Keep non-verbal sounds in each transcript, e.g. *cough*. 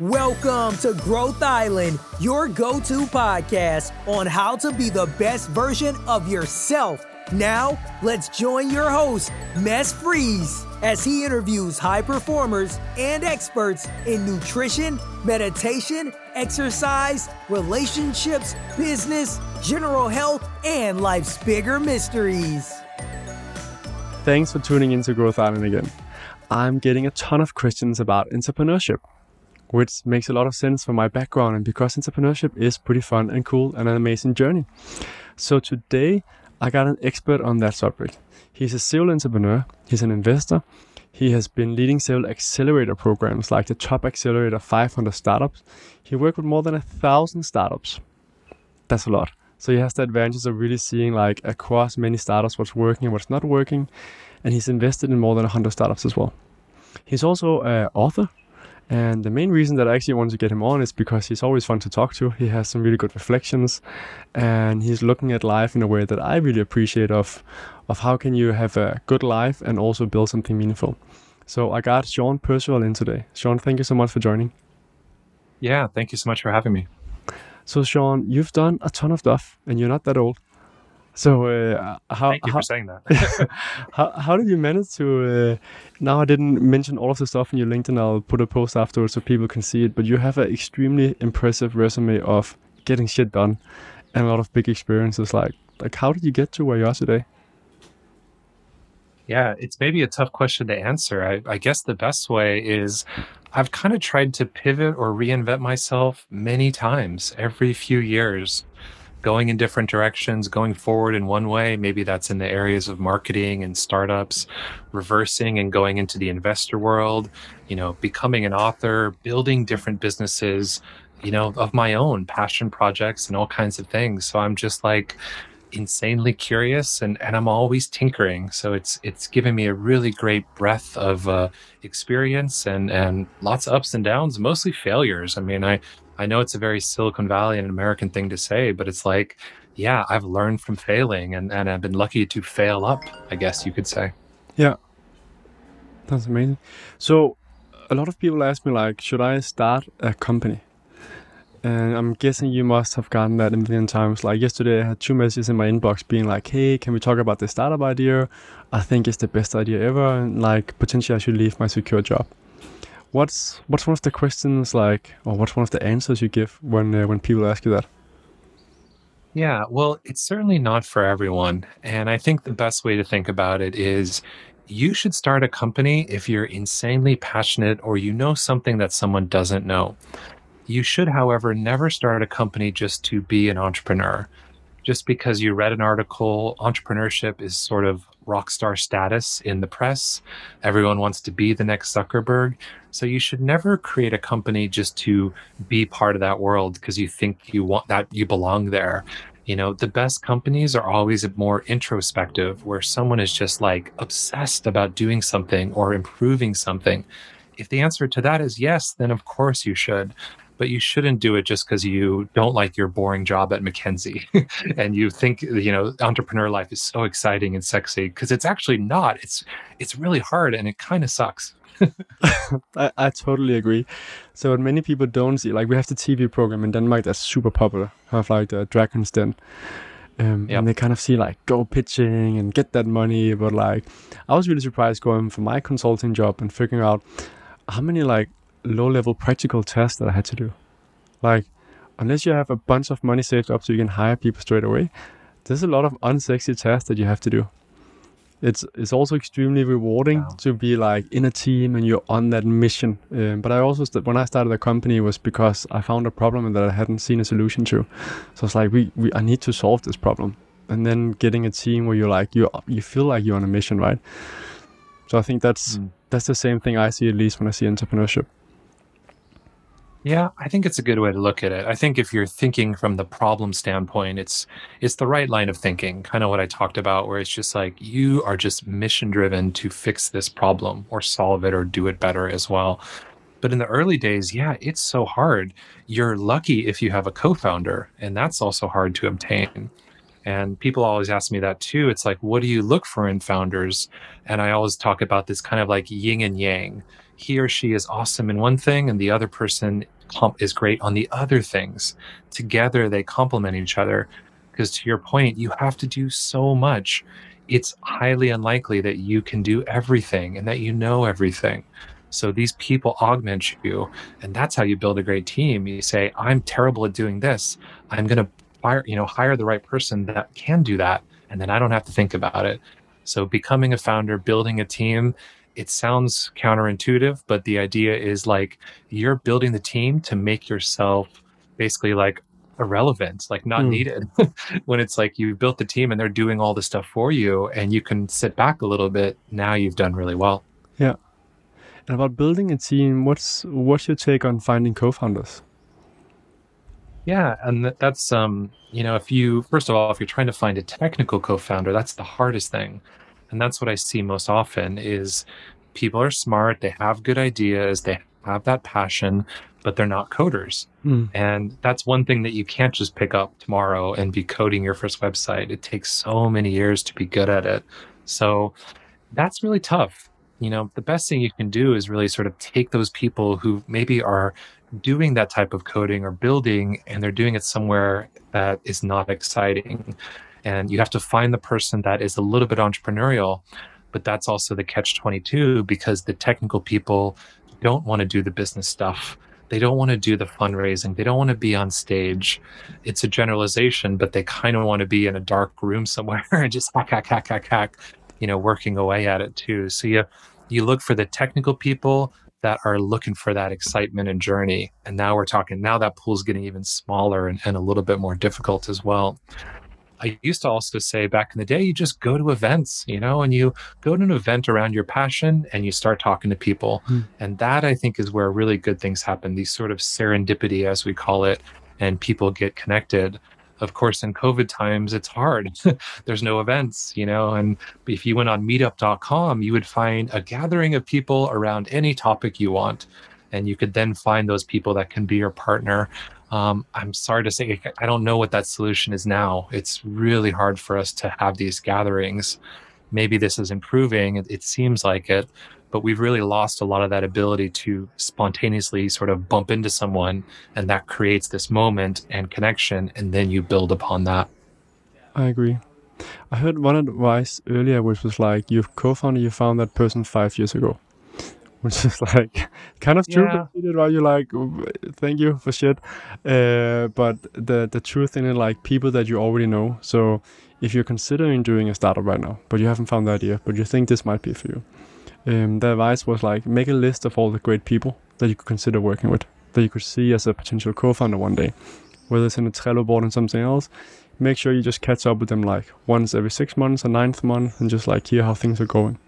Welcome to Growth Island, your go to podcast on how to be the best version of yourself. Now, let's join your host, Mess Freeze, as he interviews high performers and experts in nutrition, meditation, exercise, relationships, business, general health, and life's bigger mysteries. Thanks for tuning into Growth Island again. I'm getting a ton of questions about entrepreneurship which makes a lot of sense for my background and because entrepreneurship is pretty fun and cool and an amazing journey. So today I got an expert on that subject. He's a serial entrepreneur, he's an investor, he has been leading several accelerator programs like the Top Accelerator 500 Startups. He worked with more than a thousand startups. That's a lot. So he has the advantage of really seeing like across many startups what's working and what's not working. And he's invested in more than 100 startups as well. He's also an author and the main reason that I actually want to get him on is because he's always fun to talk to. He has some really good reflections and he's looking at life in a way that I really appreciate of of how can you have a good life and also build something meaningful. So I got Sean Percival in today. Sean, thank you so much for joining. Yeah, thank you so much for having me. So Sean, you've done a ton of stuff and you're not that old. So uh, how thank you how, for saying that. *laughs* how how did you manage to? Uh, now I didn't mention all of the stuff in your LinkedIn. I'll put a post afterwards so people can see it. But you have an extremely impressive resume of getting shit done, and a lot of big experiences. Like like how did you get to where you are today? Yeah, it's maybe a tough question to answer. I, I guess the best way is I've kind of tried to pivot or reinvent myself many times every few years going in different directions, going forward in one way. Maybe that's in the areas of marketing and startups, reversing and going into the investor world, you know, becoming an author, building different businesses, you know, of my own passion projects and all kinds of things. So I'm just like, insanely curious and, and I'm always tinkering. So it's it's given me a really great breadth of uh, experience and and lots of ups and downs, mostly failures. I mean, I I know it's a very Silicon Valley and American thing to say, but it's like, yeah, I've learned from failing and, and I've been lucky to fail up, I guess you could say. Yeah. That's amazing. So a lot of people ask me like, should I start a company? And I'm guessing you must have gotten that a million times. Like yesterday, I had two messages in my inbox being like, "Hey, can we talk about the startup idea? I think it's the best idea ever, and like potentially I should leave my secure job." What's what's one of the questions like, or what's one of the answers you give when uh, when people ask you that? Yeah, well, it's certainly not for everyone, and I think the best way to think about it is you should start a company if you're insanely passionate or you know something that someone doesn't know. You should, however, never start a company just to be an entrepreneur. Just because you read an article, entrepreneurship is sort of rock star status in the press. Everyone wants to be the next Zuckerberg. So you should never create a company just to be part of that world because you think you want that you belong there. You know, the best companies are always more introspective, where someone is just like obsessed about doing something or improving something. If the answer to that is yes, then of course you should but you shouldn't do it just because you don't like your boring job at McKinsey *laughs* and you think you know entrepreneur life is so exciting and sexy because it's actually not. It's it's really hard and it kind of sucks. *laughs* I, I totally agree. So what many people don't see, like we have the TV program in Denmark that's super popular, have like the Dragon's Den. Um, yep. and they kind of see like go pitching and get that money but like i was really surprised going for my consulting job and figuring out how many like low level practical tasks that I had to do. Like, unless you have a bunch of money saved up so you can hire people straight away, there's a lot of unsexy tasks that you have to do. It's it's also extremely rewarding wow. to be like in a team and you're on that mission. Um, but I also st- when I started the company was because I found a problem that I hadn't seen a solution to. So it's like we, we I need to solve this problem, and then getting a team where you're like you you feel like you're on a mission, right? So I think that's mm. that's the same thing I see at least when I see entrepreneurship. Yeah, I think it's a good way to look at it. I think if you're thinking from the problem standpoint, it's it's the right line of thinking, kind of what I talked about where it's just like you are just mission driven to fix this problem or solve it or do it better as well. But in the early days, yeah, it's so hard. You're lucky if you have a co-founder, and that's also hard to obtain. And people always ask me that too. It's like, what do you look for in founders? And I always talk about this kind of like yin and yang. He or she is awesome in one thing, and the other person is great on the other things. Together, they complement each other. Because to your point, you have to do so much. It's highly unlikely that you can do everything and that you know everything. So these people augment you, and that's how you build a great team. You say, "I'm terrible at doing this. I'm going to fire, you know, hire the right person that can do that, and then I don't have to think about it." So becoming a founder, building a team, it sounds counterintuitive, but the idea is like you're building the team to make yourself basically like irrelevant, like not mm. needed. *laughs* when it's like you built the team and they're doing all the stuff for you and you can sit back a little bit, now you've done really well. Yeah. And about building a team, what's what's your take on finding co-founders? Yeah, and that's um, you know, if you first of all, if you're trying to find a technical co-founder, that's the hardest thing. And that's what I see most often is people are smart, they have good ideas, they have that passion, but they're not coders. Mm. And that's one thing that you can't just pick up tomorrow and be coding your first website. It takes so many years to be good at it. So that's really tough you know, the best thing you can do is really sort of take those people who maybe are doing that type of coding or building and they're doing it somewhere that is not exciting. And you have to find the person that is a little bit entrepreneurial, but that's also the catch 22 because the technical people don't want to do the business stuff. They don't want to do the fundraising. They don't want to be on stage. It's a generalization, but they kind of want to be in a dark room somewhere *laughs* and just hack, hack, hack, hack, hack you know working away at it too so you you look for the technical people that are looking for that excitement and journey and now we're talking now that pool's getting even smaller and, and a little bit more difficult as well I used to also say back in the day, you just go to events, you know, and you go to an event around your passion and you start talking to people. Mm. And that I think is where really good things happen, these sort of serendipity, as we call it, and people get connected of course in covid times it's hard. *laughs* There's no events you know and if you went on meetup.com you would find a gathering of people around any topic you want and you could then find those people that can be your partner. Um, i'm sorry to say i don't know what that solution is now. It's really hard for us to have these gatherings. Maybe this is improving. It, it seems like it but we've really lost a lot of that ability to spontaneously sort of bump into someone and that creates this moment and connection and then you build upon that. I agree. I heard one advice earlier which was like you've co-founded you found that person five years ago *laughs* which is like kind of true yeah. right you're like thank you for shit. Uh, but the the truth in it like people that you already know. So if you're considering doing a startup right now but you haven't found the idea but you think this might be for you um, the advice was like make a list of all the great people that you could consider working with, that you could see as a potential co-founder one day, whether it's in a Trello board and something else. Make sure you just catch up with them like once every six months, a ninth month, and just like hear how things are going.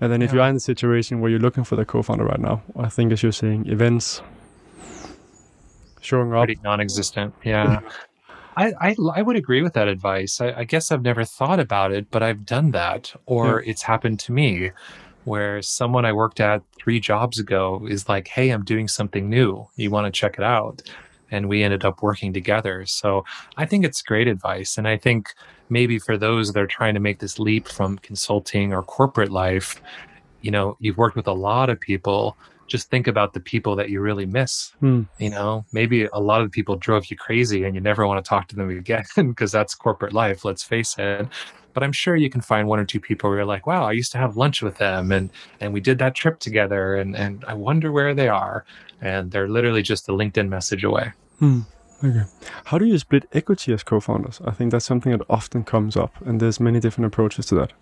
And then if you are in the situation where you're looking for the co-founder right now, I think as you're saying, events showing up, pretty non-existent. Yeah. *laughs* I, I, I, would agree with that advice. I, I, guess I've never thought about it, but I've done that, or yeah. it's happened to me where someone I worked at three jobs ago is like, Hey, I'm doing something new. You want to check it out? And we ended up working together. So I think it's great advice. And I think maybe for those that are trying to make this leap from consulting or corporate life, you know, you've worked with a lot of people. Just think about the people that you really miss. Hmm. You know, maybe a lot of people drove you crazy and you never want to talk to them *laughs* again because that's corporate life, let's face it but I'm sure you can find one or two people where you're like, wow, I used to have lunch with them and and we did that trip together and and I wonder where they are. And they're literally just a LinkedIn message away. Hmm. Okay. How do you split equity as co-founders? I think that's something that often comes up, and there's many different approaches to that.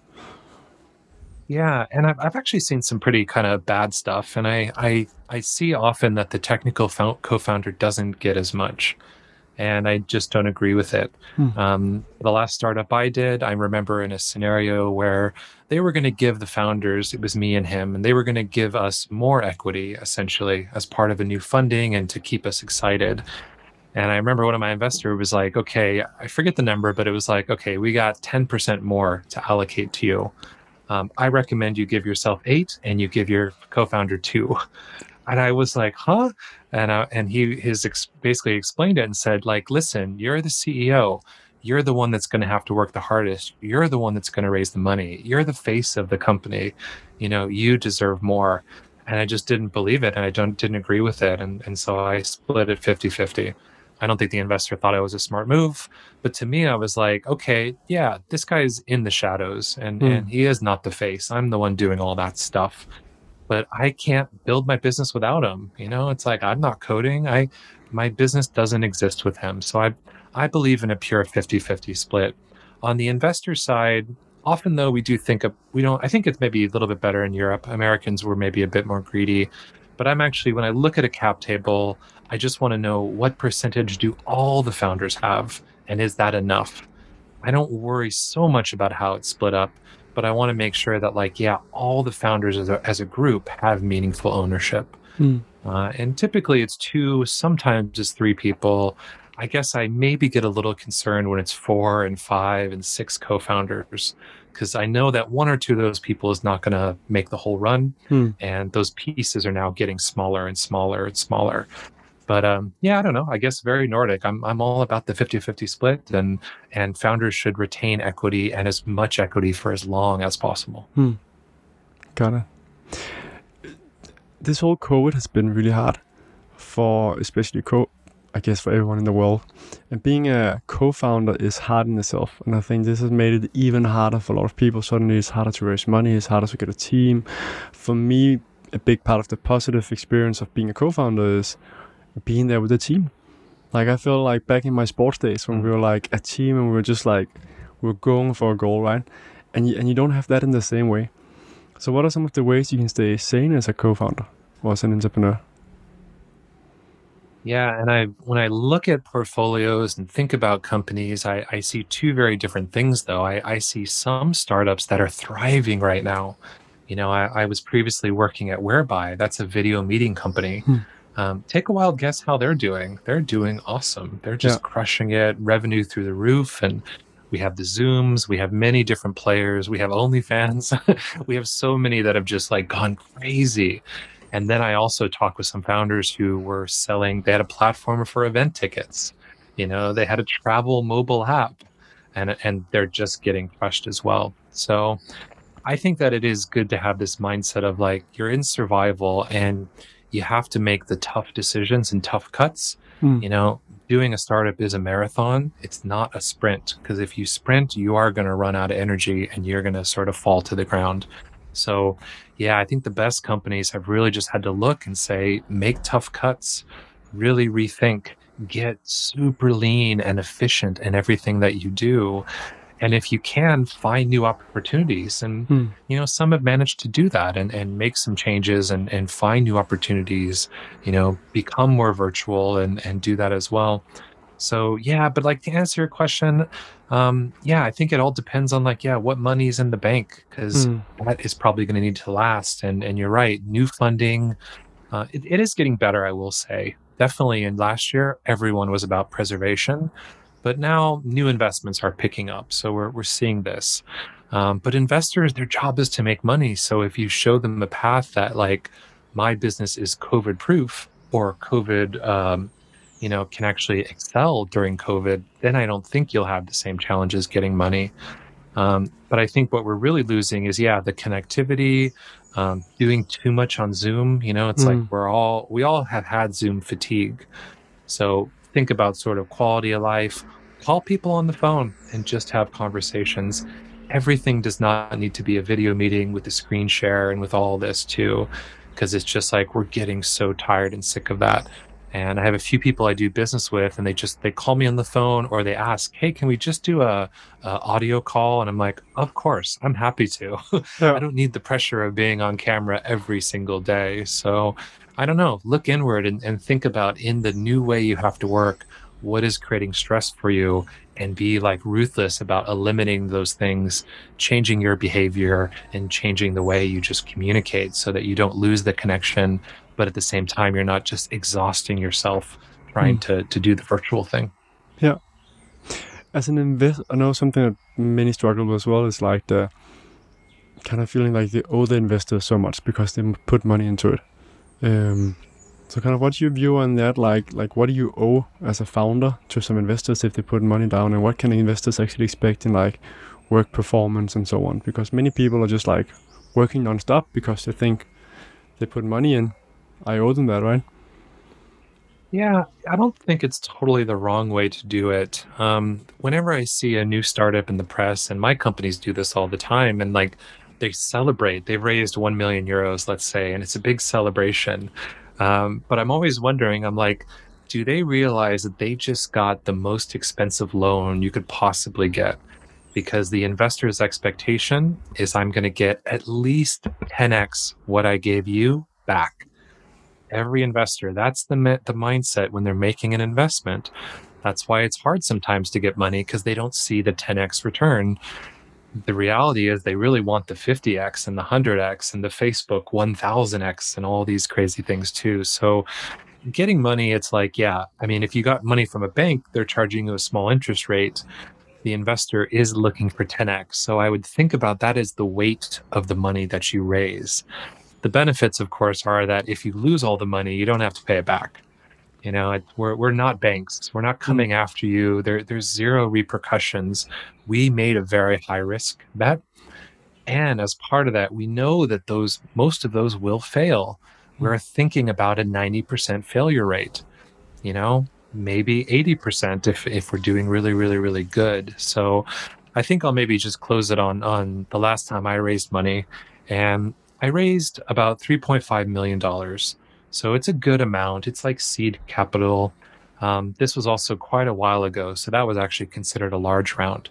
Yeah, and I've, I've actually seen some pretty kind of bad stuff, and I I I see often that the technical co-founder doesn't get as much and I just don't agree with it. Hmm. Um, the last startup I did, I remember in a scenario where they were going to give the founders, it was me and him, and they were going to give us more equity essentially as part of a new funding and to keep us excited. And I remember one of my investors was like, okay, I forget the number, but it was like, okay, we got 10% more to allocate to you. Um, I recommend you give yourself eight and you give your co founder two. And I was like, huh? and uh, and he his ex- basically explained it and said like listen you're the ceo you're the one that's going to have to work the hardest. You're the one that's going to raise the money. You're the face of the company. You know, you deserve more. And I just didn't believe it and I don't didn't agree with it. And and so I split it 50-50. I don't think the investor thought it was a smart move. But to me, I was like, okay, yeah, this guy's in the shadows and, mm. and he is not the face. I'm the one doing all that stuff. But I can't build my business without him. You know, it's like I'm not coding. I my business doesn't exist with him. So I I believe in a pure 50-50 split. On the investor side, often though we do think of we don't I think it's maybe a little bit better in Europe. Americans were maybe a bit more greedy. But I'm actually when I look at a cap table, I just want to know what percentage do all the founders have and is that enough? I don't worry so much about how it's split up, but I want to make sure that like yeah, all the founders as a, as a group have meaningful ownership. Hmm. Uh, and typically it's two, sometimes it's three people. I guess I maybe get a little concerned when it's four and five and six co-founders because I know that one or two of those people is not going to make the whole run, hmm. and those pieces are now getting smaller and smaller and smaller. But um, yeah, I don't know. I guess very Nordic. I'm I'm all about the 50-50 split and and founders should retain equity and as much equity for as long as possible. Hmm. Got it. This whole COVID has been really hard for especially co I guess for everyone in the world. And being a co-founder is hard in itself. And I think this has made it even harder for a lot of people. Suddenly it's harder to raise money, it's harder to get a team. For me, a big part of the positive experience of being a co-founder is being there with the team. Like I feel like back in my sports days when we were like a team and we were just like we are going for a goal, right? And you, and you don't have that in the same way. So what are some of the ways you can stay sane as a co-founder or as an entrepreneur? Yeah, and I when I look at portfolios and think about companies, I, I see two very different things though. I, I see some startups that are thriving right now. You know, I, I was previously working at Whereby, that's a video meeting company. Hmm. Um, take a wild guess how they're doing. They're doing awesome. They're just yeah. crushing it, revenue through the roof. And we have the Zooms, we have many different players, we have OnlyFans, *laughs* we have so many that have just like gone crazy. And then I also talked with some founders who were selling, they had a platform for event tickets. You know, they had a travel mobile app and, and they're just getting crushed as well. So I think that it is good to have this mindset of like, you're in survival and you have to make the tough decisions and tough cuts. Mm. You know, doing a startup is a marathon. It's not a sprint because if you sprint, you are going to run out of energy and you're going to sort of fall to the ground. So, yeah, I think the best companies have really just had to look and say, make tough cuts, really rethink, get super lean and efficient in everything that you do and if you can find new opportunities and hmm. you know some have managed to do that and, and make some changes and, and find new opportunities you know become more virtual and, and do that as well so yeah but like to answer your question um, yeah i think it all depends on like yeah what money's in the bank because hmm. that is probably going to need to last and and you're right new funding uh, it, it is getting better i will say definitely in last year everyone was about preservation but now new investments are picking up. So we're, we're seeing this. Um, but investors, their job is to make money. So if you show them a path that like my business is COVID proof or COVID, um, you know, can actually excel during COVID, then I don't think you'll have the same challenges getting money. Um, but I think what we're really losing is, yeah, the connectivity, um, doing too much on Zoom. You know, it's mm. like we're all, we all have had Zoom fatigue. So think about sort of quality of life, call people on the phone and just have conversations. Everything does not need to be a video meeting with the screen share and with all this too, because it's just like we're getting so tired and sick of that. And I have a few people I do business with, and they just they call me on the phone or they ask, "Hey, can we just do a, a audio call?" And I'm like, "Of course, I'm happy to. *laughs* Yeah. I don't need the pressure of being on camera every single day." So I don't know. Look inward and, and think about in the new way you have to work what is creating stress for you and be like ruthless about eliminating those things, changing your behavior and changing the way you just communicate so that you don't lose the connection, but at the same time, you're not just exhausting yourself trying mm. to, to do the virtual thing. Yeah. As an investor, I know something that many struggle with as well is like the kind of feeling like they owe the investor so much because they put money into it. Um, So kind of what's your view on that? Like like what do you owe as a founder to some investors if they put money down and what can investors actually expect in like work performance and so on? Because many people are just like working non-stop because they think they put money in. I owe them that, right? Yeah, I don't think it's totally the wrong way to do it. Um, whenever I see a new startup in the press, and my companies do this all the time, and like they celebrate, they've raised 1 million euros, let's say, and it's a big celebration. Um, but I'm always wondering, I'm like, do they realize that they just got the most expensive loan you could possibly get? Because the investor's expectation is I'm going to get at least 10x what I gave you back. Every investor, that's the the mindset when they're making an investment. That's why it's hard sometimes to get money because they don't see the 10x return the reality is they really want the 50x and the 100x and the Facebook 1000x and all these crazy things too. So getting money, it's like, yeah, I mean, if you got money from a bank, they're charging you a small interest rate. The investor is looking for 10x. So I would think about that as the weight of the money that you raise. The benefits, of course, are that if you lose all the money, you don't have to pay it back. You know, we're we're not banks. We're not coming mm. after you. There there's zero repercussions. We made a very high risk bet, and as part of that, we know that those most of those will fail. Mm. We're thinking about a ninety percent failure rate. You know, maybe eighty percent if if we're doing really really really good. So, I think I'll maybe just close it on on the last time I raised money, and I raised about three point five million dollars so it's a good amount. It's like seed capital. Um, this was also quite a while ago. So that was actually considered a large round.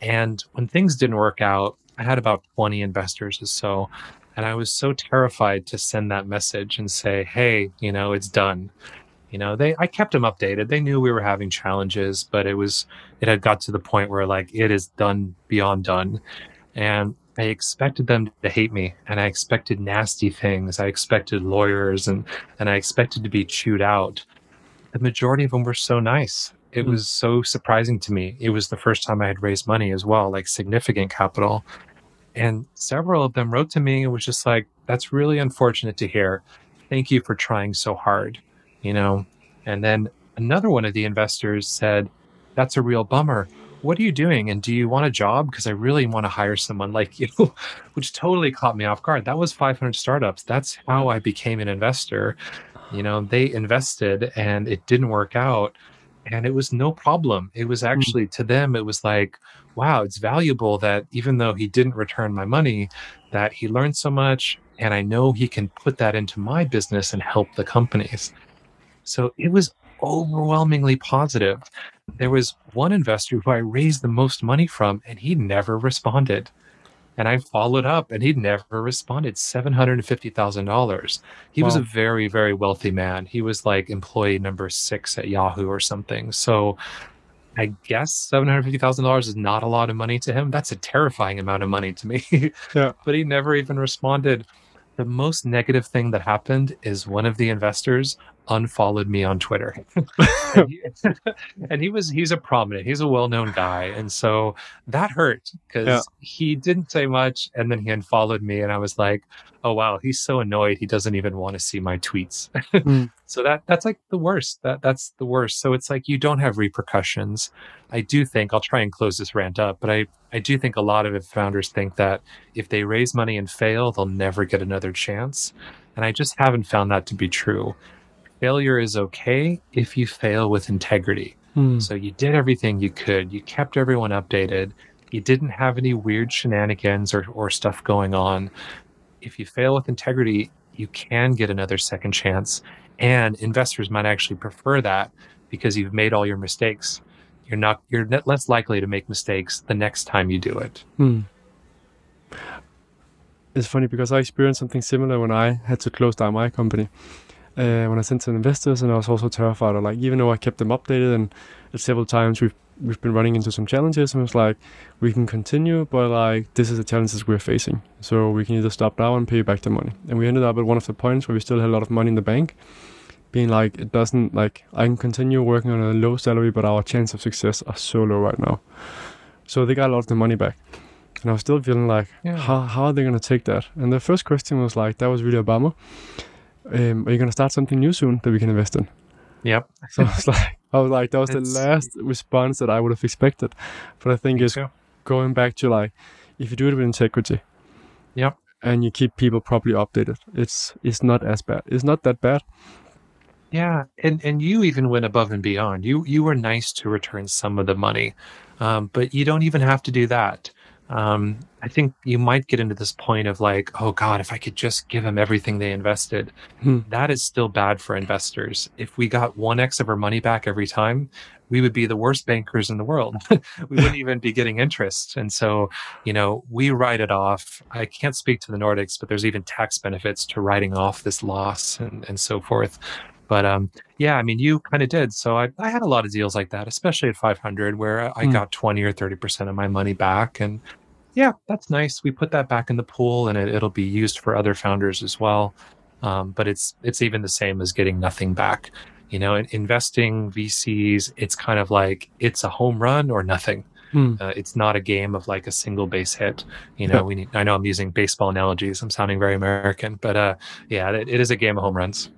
And when things didn't work out, I had about 20 investors or so. And I was so terrified to send that message and say, hey, you know, it's done. You know, they I kept them updated. They knew we were having challenges, but it was it had got to the point where like it is done beyond done. And I expected them to hate me and I expected nasty things. I expected lawyers and, and I expected to be chewed out. The majority of them were so nice. It mm. was so surprising to me. It was the first time I had raised money as well, like significant capital. And several of them wrote to me and was just like, that's really unfortunate to hear. Thank you for trying so hard, you know? And then another one of the investors said, that's a real bummer what are you doing? And do you want a job? Because I really want to hire someone like *laughs* you, which totally caught me off guard. That was 500 startups. That's how I became an investor. You know, they invested and it didn't work out. And it was no problem. It was hmm. actually to them, it was like, wow, it's valuable that even though he didn't return my money, that he learned so much. And I know he can put that into my business and help the companies. So it was overwhelmingly positive. There was one investor who I raised the most money from, and he never responded. And I followed up, and he never responded. Seven hundred and fifty thousand dollars. He wow. was a very, very wealthy man. He was like employee number six at Yahoo or something. So, I guess seven hundred fifty thousand dollars is not a lot of money to him. That's a terrifying amount of money to me. *laughs* yeah. But he never even responded. The most negative thing that happened is one of the investors unfollowed me on Twitter. *laughs* and, he, *laughs* and, he, was he's a prominent, he's a well-known guy. And so that hurt because yeah. he didn't say much and then he unfollowed me and I was like, oh wow, he's so annoyed he doesn't even want to see my tweets. *laughs* mm. So that that's like the worst. That that's the worst. So it's like you don't have repercussions. I do think I'll try and close this rant up, but I I do think a lot of founders think that if they raise money and fail, they'll never get another chance. And I just haven't found that to be true failure is okay if you fail with integrity. Hmm. So you did everything you could, you kept everyone updated, you didn't have any weird shenanigans or, or stuff going on. If you fail with integrity, you can get another second chance. And investors might actually prefer that because you've made all your mistakes. You're not you're less likely to make mistakes the next time you do it. Hmm. It's funny because I experienced something similar when I had to close down my company uh, when I sent to investors, and I was also terrified. Of, like even though I kept them updated, and several times we've we've been running into some challenges, and it was like we can continue, but like this is the challenges we're facing, so we can either stop now and pay back the money. And we ended up at one of the points where we still had a lot of money in the bank, being like it doesn't like I can continue working on a low salary, but our chance of success are so low right now. So they got a lot of the money back. And I was still feeling like, yeah. how, how are they going to take that? And the first question was like, that was really a bummer um, are you going to start something new soon that we can invest in? Yep. So I was like, I was like, that was It's- the last response that I would have expected. But I think it's too. going back to like, if you do it with integrity, Yep. and you keep people properly updated, it's it's not as bad. It's not that bad. Yeah, and and you even went above and beyond. You you were nice to return some of the money, um, but you don't even have to do that. Um, I think you might get into this point of like, oh God, if I could just give them everything they invested, Hmm. that is still bad for investors. If we got one x of our money back every time, we would be the worst bankers in the world. *laughs* we wouldn't even be getting interest. And so, you know, we write it off. I can't speak to the Nordics, but there's even tax benefits to writing off this loss and, and so forth. But um, yeah, I mean, you kind of did. So I, I had a lot of deals like that, especially at 500, where I Hmm. got 20 or 30% of my money back. And yeah, that's nice. We put that back in the pool and it, it'll be used for other founders as well. Um, but it's it's even the same as getting nothing back. You know, in investing VCs, it's kind of like it's a home run or nothing. Hmm. Uh, it's not a game of like a single base hit. You know, *laughs* we need, I know I'm using baseball analogies. I'm sounding very American, but uh, yeah, it, it is a game of home runs.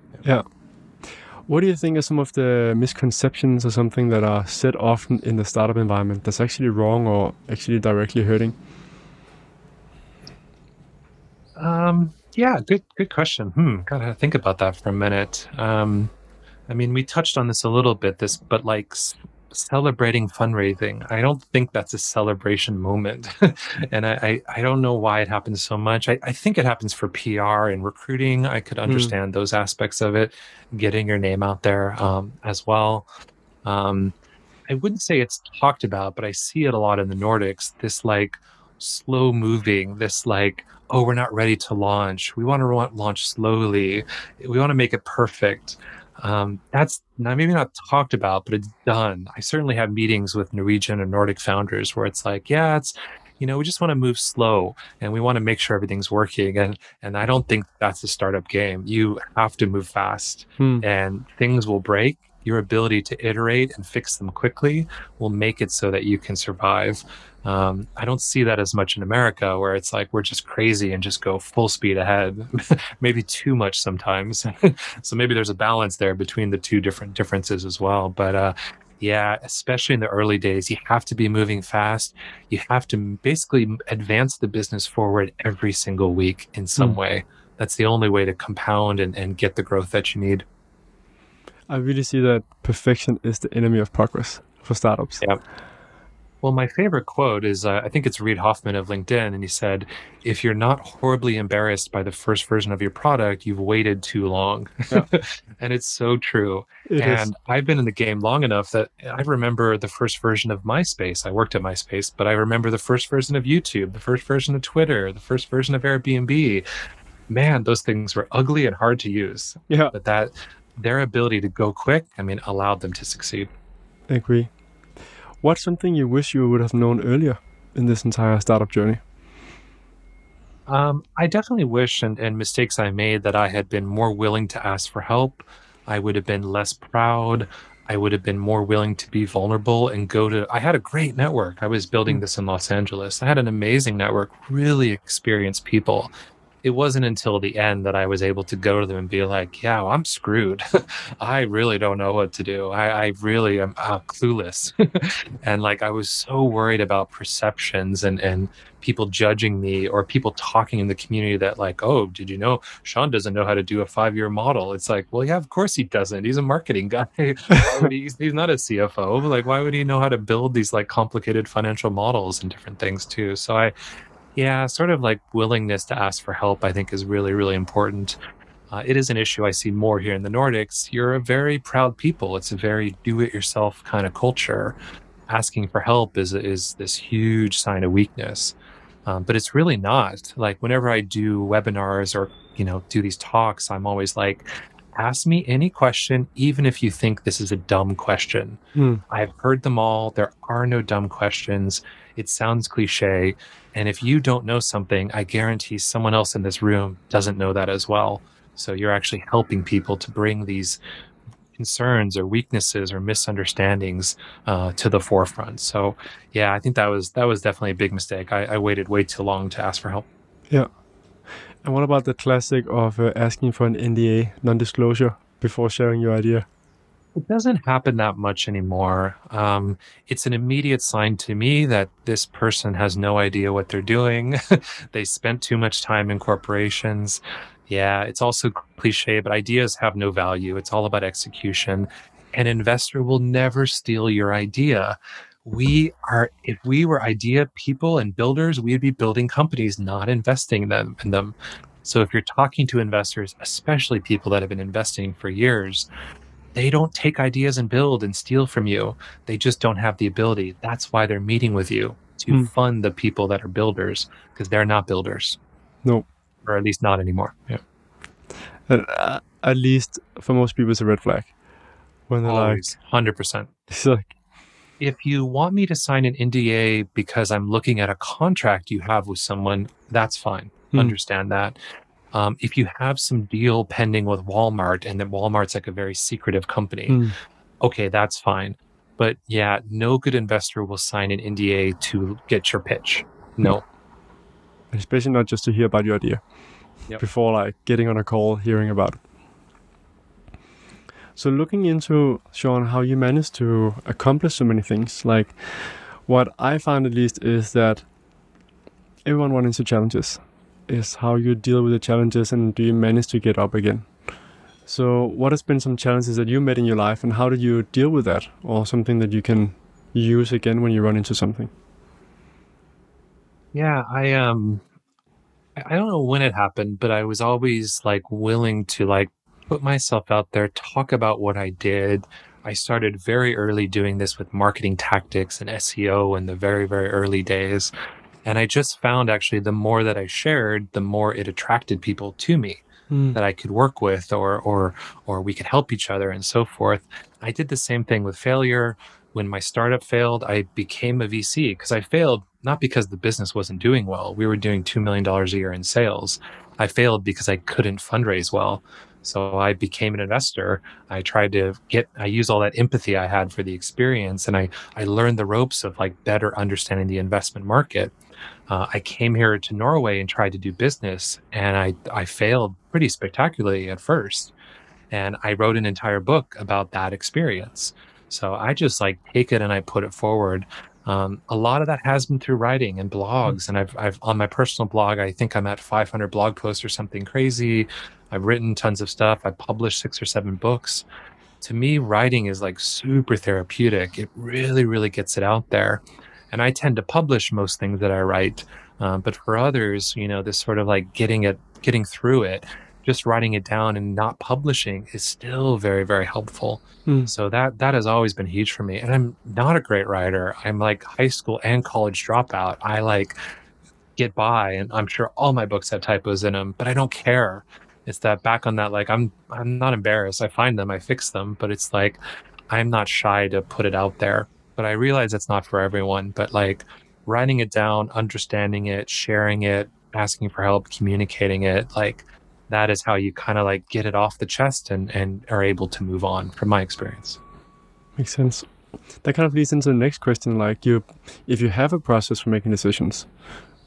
What do you think are some of the misconceptions or something that are said often in the startup environment that's actually wrong or actually directly hurting? Um, yeah, good good question. Hmm, gotta think about that for a minute. Um, I mean, we touched on this a little bit. This, but like celebrating fundraising, I don't think that's a celebration moment, *laughs* and I, I I don't know why it happens so much. I, I think it happens for PR and recruiting. I could understand those aspects of it, getting your name out there um, as well. Um, I wouldn't say it's talked about, but I see it a lot in the Nordics. This like slow moving, this like, oh, we're not ready to launch. We want to launch slowly. We want to make it perfect. Um, that's not maybe not talked about, but it's done. I certainly have meetings with Norwegian and Nordic founders where it's like, yeah, it's you know, we just want to move slow and we want to make sure everything's working. And and I don't think that's a startup game. You have to move fast Hmm. and things will break. Your ability to iterate and fix them quickly will make it so that you can survive. Um, I don't see that as much in America, where it's like we're just crazy and just go full speed ahead, *laughs* maybe too much sometimes. *laughs* so maybe there's a balance there between the two different differences as well. But uh, yeah, especially in the early days, you have to be moving fast. You have to basically advance the business forward every single week in some Hmm. way. That's the only way to compound and, and get the growth that you need. I really see that perfection is the enemy of progress for startups. Yeah. Well, my favorite quote is uh, I think it's Reid Hoffman of LinkedIn, and he said, "If you're not horribly embarrassed by the first version of your product, you've waited too long." *laughs* and it's so true. It is. and I've been in the game long enough that I remember the first version of MySpace. I worked at MySpace, but I remember the first version of YouTube, the first version of Twitter, the first version of Airbnb. Man, those things were ugly and hard to use. Yeah, But that their ability to go quick, I mean, allowed them to succeed. I agree. What's something you wish you would have known earlier in this entire startup journey? Um, I definitely wish, and, and mistakes I made, that I had been more willing to ask for help. I would have been less proud. I would have been more willing to be vulnerable and go to. I had a great network. I was building this in Los Angeles. I had an amazing network, really experienced people. It wasn't until the end that I was able to go to them and be like, "Yeah, well, I'm screwed. *laughs* I really don't know what to do. I, I really am uh, clueless." *laughs* and like, I was so worried about perceptions and and people judging me or people talking in the community that like, "Oh, did you know Sean doesn't know how to do a five year model?" It's like, well, yeah, of course he doesn't. He's a marketing guy. *laughs* he, he's not a CFO. Like, why would he know how to build these like complicated financial models and different things too? So I yeah, sort of like willingness to ask for help, I think is really, really important. Uh, it is an issue I see more here in the Nordics. You're a very proud people. It's a very do it yourself kind of culture. Asking for help is, is this huge sign of weakness. Um, but it's really not. Like whenever I do webinars or, you know, do these talks, I'm always like, ask me any question, even if you think this is a dumb question. Hmm. I've heard them all. There are no dumb questions. It sounds cliche. And if you don't know something, I guarantee someone else in this room doesn't know that as well. So you're actually helping people to bring these concerns or weaknesses or misunderstandings uh, to the forefront. So yeah, I think that was that was definitely a big mistake. I, I waited way too long to ask for help. Yeah. And what about the classic of uh, asking for an NDA, non disclosure, before sharing your idea? It doesn't happen that much anymore. Um, it's an immediate sign to me that this person has no idea what they're doing. *laughs* they spent too much time in corporations. Yeah, it's also cliche, but ideas have no value. It's all about execution. An investor will never steal your idea. We are, if we were idea people and builders, we'd be building companies, not investing them in them. So if you're talking to investors, especially people that have been investing for years, they don't take ideas and build and steal from you. They just don't have the ability. That's why they're meeting with you to mm. fund the people that are builders because they're not builders. No. Or at least not anymore. Yeah. Uh, at least for most people, it's a red flag. When they're Always, like, 100%. It's like, if you want me to sign an NDA because I'm looking at a contract you have with someone, that's fine. Mm. Understand that. Um, if you have some deal pending with Walmart and that Walmart's like a very secretive company, mm. okay, that's fine. But yeah, no good investor will sign an NDA to get your pitch. No. Especially not just to hear about your idea yep. before like getting on a call, hearing about it. So looking into Sean, how you managed to accomplish so many things, like what I found at least is that everyone runs into challenges is how you deal with the challenges and do you manage to get up again. So, what has been some challenges that you met in your life, and how did you deal with that, or something that you can use again when you run into something? Yeah, I um, I don't know when it happened, but I was always like willing to like put myself out there, talk about what I did. I started very early doing this with marketing tactics and SEO in the very very early days. And I just found actually the more that I shared, the more it attracted people to me mm. that I could work with or or or we could help each other and so forth. I did the same thing with failure. When my startup failed, I became a VC because I failed not because the business wasn't doing well. We were doing $2 million a year in sales. I failed because I couldn't fundraise well. So I became an investor. I tried to get, I use all that empathy I had for the experience and I, I learned the ropes of like better understanding the investment market. Uh, I came here to Norway and tried to do business, and I I failed pretty spectacularly at first. And I wrote an entire book about that experience. So I just like take it and I put it forward. Um, a lot of that has been through writing and blogs, mm-hmm. and I've I've on my personal blog. I think I'm at 500 blog posts or something crazy. I've written tons of stuff. I've published six or seven books. To me, writing is like super therapeutic. It really, really gets it out there. And I tend to publish most things that I write. Um, but for others, you know, this sort of like getting it, getting through it, just writing it down and not publishing is still very, very helpful. Mm. So that that has always been huge for me. And I'm not a great writer. I'm like high school and college dropout. I like get by, and I'm sure all my books have typos in them, but I don't care. It's that back on that like I'm I'm not embarrassed. I find them, I fix them, but it's like I'm not shy to put it out there but I realize it's not for everyone. But like writing it down, understanding it, sharing it, asking for help, communicating it, like that is how you kind of like get it off the chest and, and are able to move on from my experience. Makes sense. That kind of leads into the next question. Like you, if you have a process for making decisions,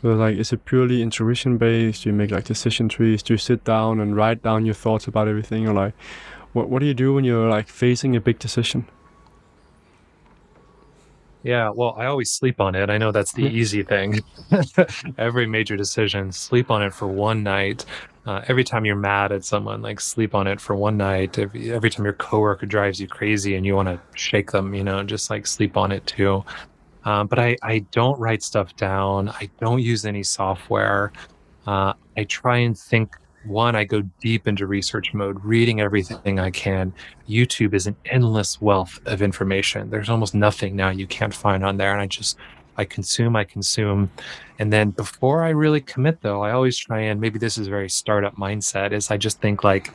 well, like is it purely intuition based? Do you make like decision trees? Do you sit down and write down your thoughts about everything, or like, what what do you do when you're like facing a big decision? Yeah, well, I always sleep on it. I know that's the easy thing. *laughs* every major decision, sleep on it for one night. Uh, every time you're mad at someone, like sleep on it for one night. Every, every time your coworker drives you crazy and you want to shake them, you know, just like sleep on it too. Um, but I, I don't write stuff down. I don't use any software. Uh, I try and think one, I go deep into research mode, reading everything I can. YouTube is an endless wealth of information. There's almost nothing now you can't find on there. And I just, I consume, I consume. And then before I really commit, though, I always try and maybe this is very startup mindset is I just think like,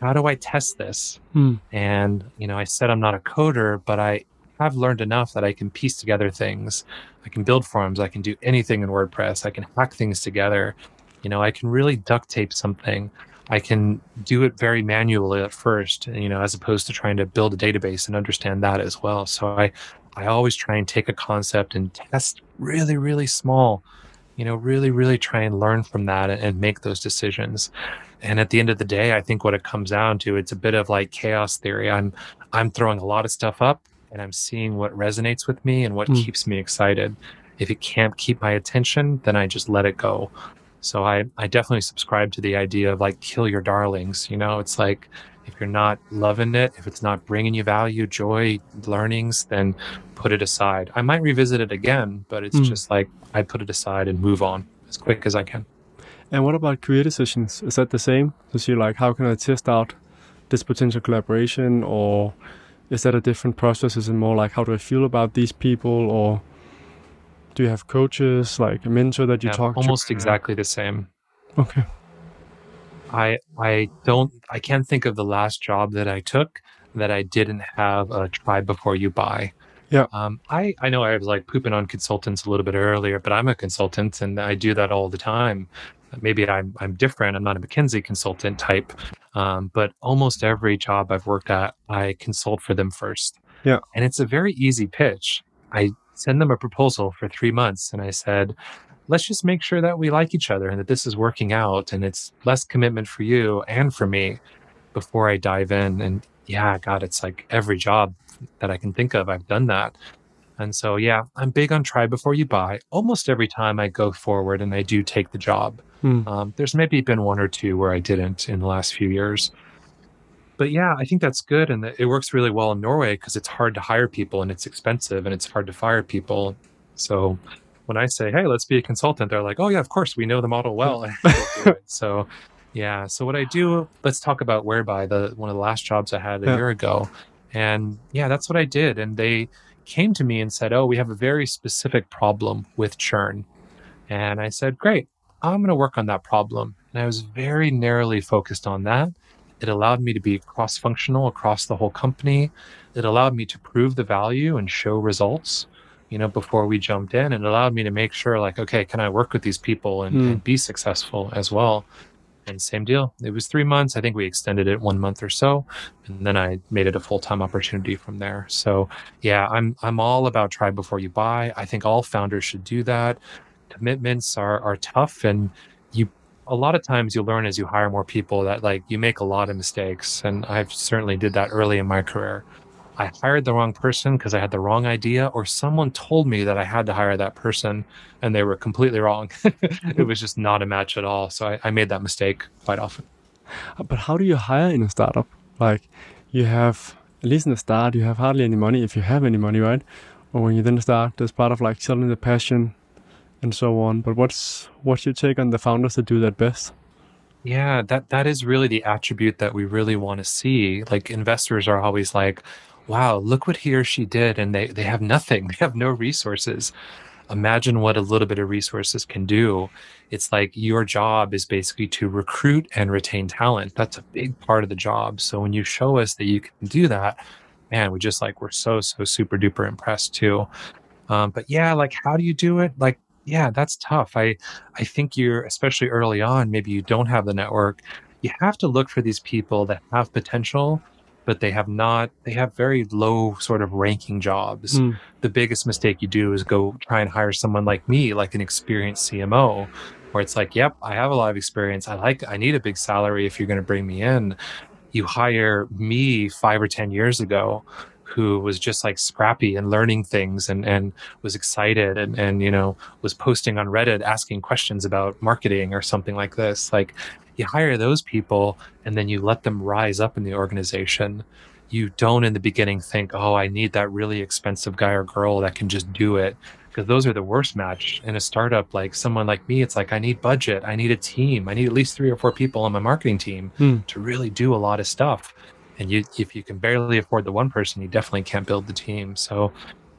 how do I test this? Hmm. And, you know, I said I'm not a coder, but I have learned enough that I can piece together things. I can build forms. I can do anything in WordPress. I can hack things together. You know, I can really duct tape something. I can do it very manually at first, you know, as opposed to trying to build a database and understand that as well. So I, I always try and take a concept and test really, really small you know, really, really try and learn from that and, and make those decisions. And at the end of the day, I think what it comes down to, it's a bit of like chaos theory. I'm I'm throwing a lot of stuff up and I'm seeing what resonates with me and what mm. keeps me excited. If it can't keep my attention, then I just let it go. So I, I definitely subscribe to the idea of like kill your darlings. You know, it's like if you're not loving it, if it's not bringing you value, joy, learnings, then put it aside. I might revisit it again, but it's mm. just like I put it aside and move on as quick as I can. And what about career decisions? Is that the same? So you like, how can I test out this potential collaboration, or is that a different process? Is it more like how do I feel about these people, or do you have coaches like a mentor that you yeah, talk almost to? Almost exactly the same. Okay. I I don't I can't think of the last job that I took that I didn't have a try before you buy. Yeah. Um, I, I know I was like pooping on consultants a little bit earlier, but I'm a consultant and I do that all the time. Maybe I'm I'm different. I'm not a McKinsey consultant type, um, but almost every job I've worked at, I consult for them first. Yeah. And it's a very easy pitch. I send them a proposal for three months, and I said, let's just make sure that we like each other and that this is working out and it's less commitment for you and for me before I dive in. And yeah, God, it's like every job that I can think of, I've done that. And so, yeah, I'm big on try before you buy. Almost every time I go forward and I do take the job. Hmm. Um, there's maybe been one or two where I didn't in the last few years. But yeah, I think that's good. And it works really well in Norway because it's hard to hire people and it's expensive and it's hard to fire people. So when I say, "Hey, let's be a consultant," they're like, "Oh yeah, of course, we know the model well." *laughs* so, yeah. So what I do, let's talk about Whereby, the one of the last jobs I had a yeah. year ago, and yeah, that's what I did. And they came to me and said, "Oh, we have a very specific problem with churn," and I said, "Great, I'm going to work on that problem." And I was very narrowly focused on that. It allowed me to be cross functional across the whole company. It allowed me to prove the value and show results you know, before we jumped in and allowed me to make sure like, okay, can I work with these people and, mm. and be successful as well? And same deal. It was three months. I think we extended it one month or so, and then I made it a full time opportunity from there. So yeah, I'm I'm all about try before you buy. I think all founders should do that. Commitments are are tough, and a lot of times you learn as you hire more people that like you make a lot of mistakes, and I've certainly did that early in my career. I hired the wrong person because I had the wrong idea, or someone told me that I had to hire that person and they were completely wrong. *laughs* it was just not a match at all. So I, I, made that mistake quite often. Uh, but how do you hire in a startup? Like you have, at least in the start, you have hardly any money if you have any money, right? Or when you then start, there's part of like selling the passion and so on. But what's what's your take on the founders that do that best? Yeah, that that is really the attribute that we really want to see. Like investors are always like, wow, look what he or she did. And they, they have nothing, *laughs* they have no resources. Imagine what a little bit of resources can do. It's like your job is basically to recruit and retain talent. That's a big part of the job. So when you show us that you can do that, man, we just like, we're so, so super duper impressed too. Um, but yeah, like, how do you do it? Like, yeah, that's tough. I, I think you're, especially early on, maybe you don't have the network. You have to look for these people that have potential but they have not they have very low sort of ranking jobs mm. the biggest mistake you do is go try and hire someone like me like an experienced cmo where it's like yep i have a lot of experience i like i need a big salary if you're going to bring me in you hire me five or ten years ago who was just like scrappy and learning things and, and was excited and, and, you know, was posting on Reddit asking questions about marketing or something like this. Like you hire those people and then you let them rise up in the organization. You don't in the beginning think, oh, I need that really expensive guy or girl that can just do it. Because those are the worst match in a startup. Like someone like me, it's like, I need budget. I need a team. I need at least three or four people on my marketing team hmm. to really do a lot of stuff. And you, if you can barely afford the one person, you definitely can't build the team. So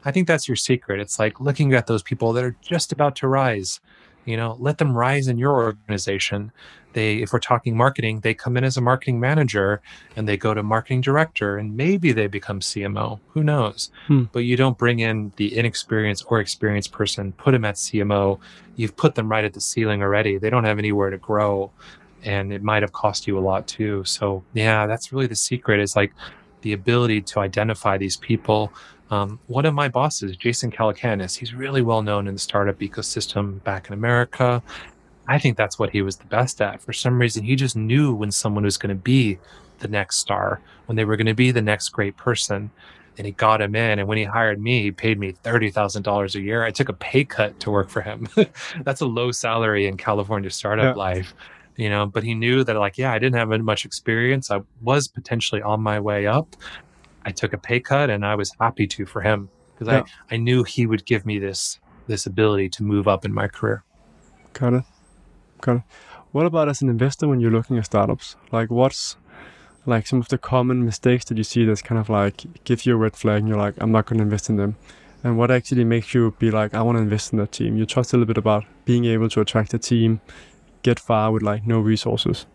I think that's your secret. It's like looking at those people that are just about to rise. You know let them rise in your organization. They if we're talking marketing they come in as a marketing manager and they go to marketing director and maybe they become cmo who knows? Hmm. but you don't bring in the inexperienced or experienced person put them at cmo you've put them right at the ceiling already. They don't have anywhere to grow and it might have cost you a lot too so yeah that's really the secret is like the ability to identify these people Um, one of my bosses, Jason Calacanis, he's really well known in the startup ecosystem back in America. I think that's what he was the best at. For some reason, he just knew when someone was going to be the next star, when they were going to be the next great person. And he got him in. And when he hired me, he paid me $30,000 a year. I took a pay cut to work for him. *laughs* that's a low salary in California startup yeah. life, you know, but he knew that, like, yeah, I didn't have much experience. I was potentially on my way up. I took a pay cut and I was happy to for him because yeah. I, I knew he would give me this this ability to move up in my career. Got it. Got it. What about as an investor when you're looking at startups? Like what's like some of the common mistakes that you see that's kind of like give you a red flag and you're like, I'm not gonna invest in them. And what actually makes you be like, I want to invest in that team? You talked a little bit about being able to attract a team, get far with like no resources.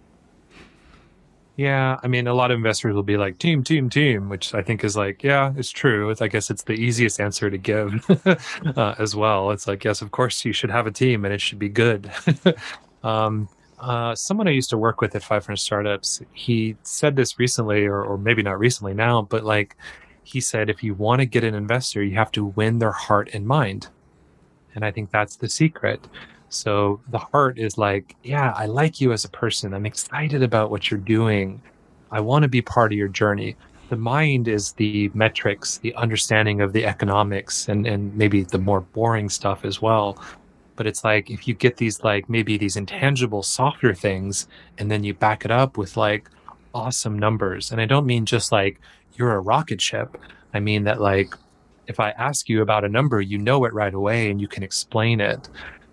Yeah, I mean, a lot of investors will be like team, team, team, which I think is like, yeah, it's true. It's, I guess it's the easiest answer to give *laughs* uh, as well. It's like, yes, of course, you should have a team and it should be good. *laughs* um, uh, someone I used to work with at 500 Startups, he said this recently, or, or maybe not recently now, but like he said, if you want to get an investor, you have to win their heart and mind. And I think that's the secret. So the heart is like, yeah, I like you as a person. I'm excited about what you're doing. I want to be part of your journey. The mind is the metrics, the understanding of the economics and, and maybe the more boring stuff as well. But it's like if you get these like maybe these intangible softer things and then you back it up with like awesome numbers. And I don't mean just like you're a rocket ship. I mean that like if I ask you about a number, you know it right away and you can explain it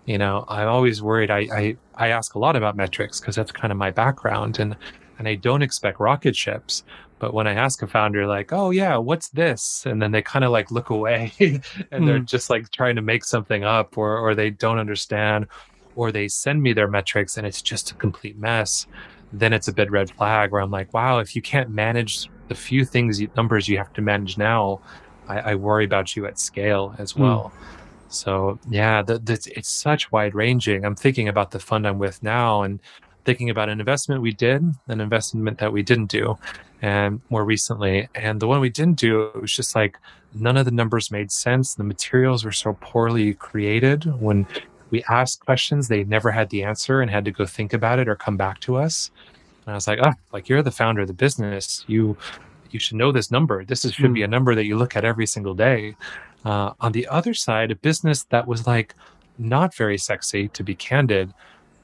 you know i'm always worried i i, I ask a lot about metrics because that's kind of my background and and i don't expect rocket ships but when i ask a founder like oh yeah what's this and then they kind of like look away *laughs* and mm. they're hmm. just like trying to make something up or or they don't understand or they send me their metrics and it's just a complete mess then it's a big red flag where i'm like wow if you can't manage the few things numbers you have to manage now I, I worry about you at scale as hmm. well mm. So yeah, the, the, it's such wide ranging. I'm thinking about the fund I'm with now and thinking about an investment we did, an investment that we didn't do, and more recently. And the one we didn't do, it was just like none of the numbers made sense. The materials were so poorly created. When we asked questions, they never had the answer and had to go think about it or come back to us. And I was like, oh, like you're the founder of the business. You you should know this number. This is, should mm. be a number that you look at every single day. Uh, on the other side, a business that was like not very sexy, to be candid,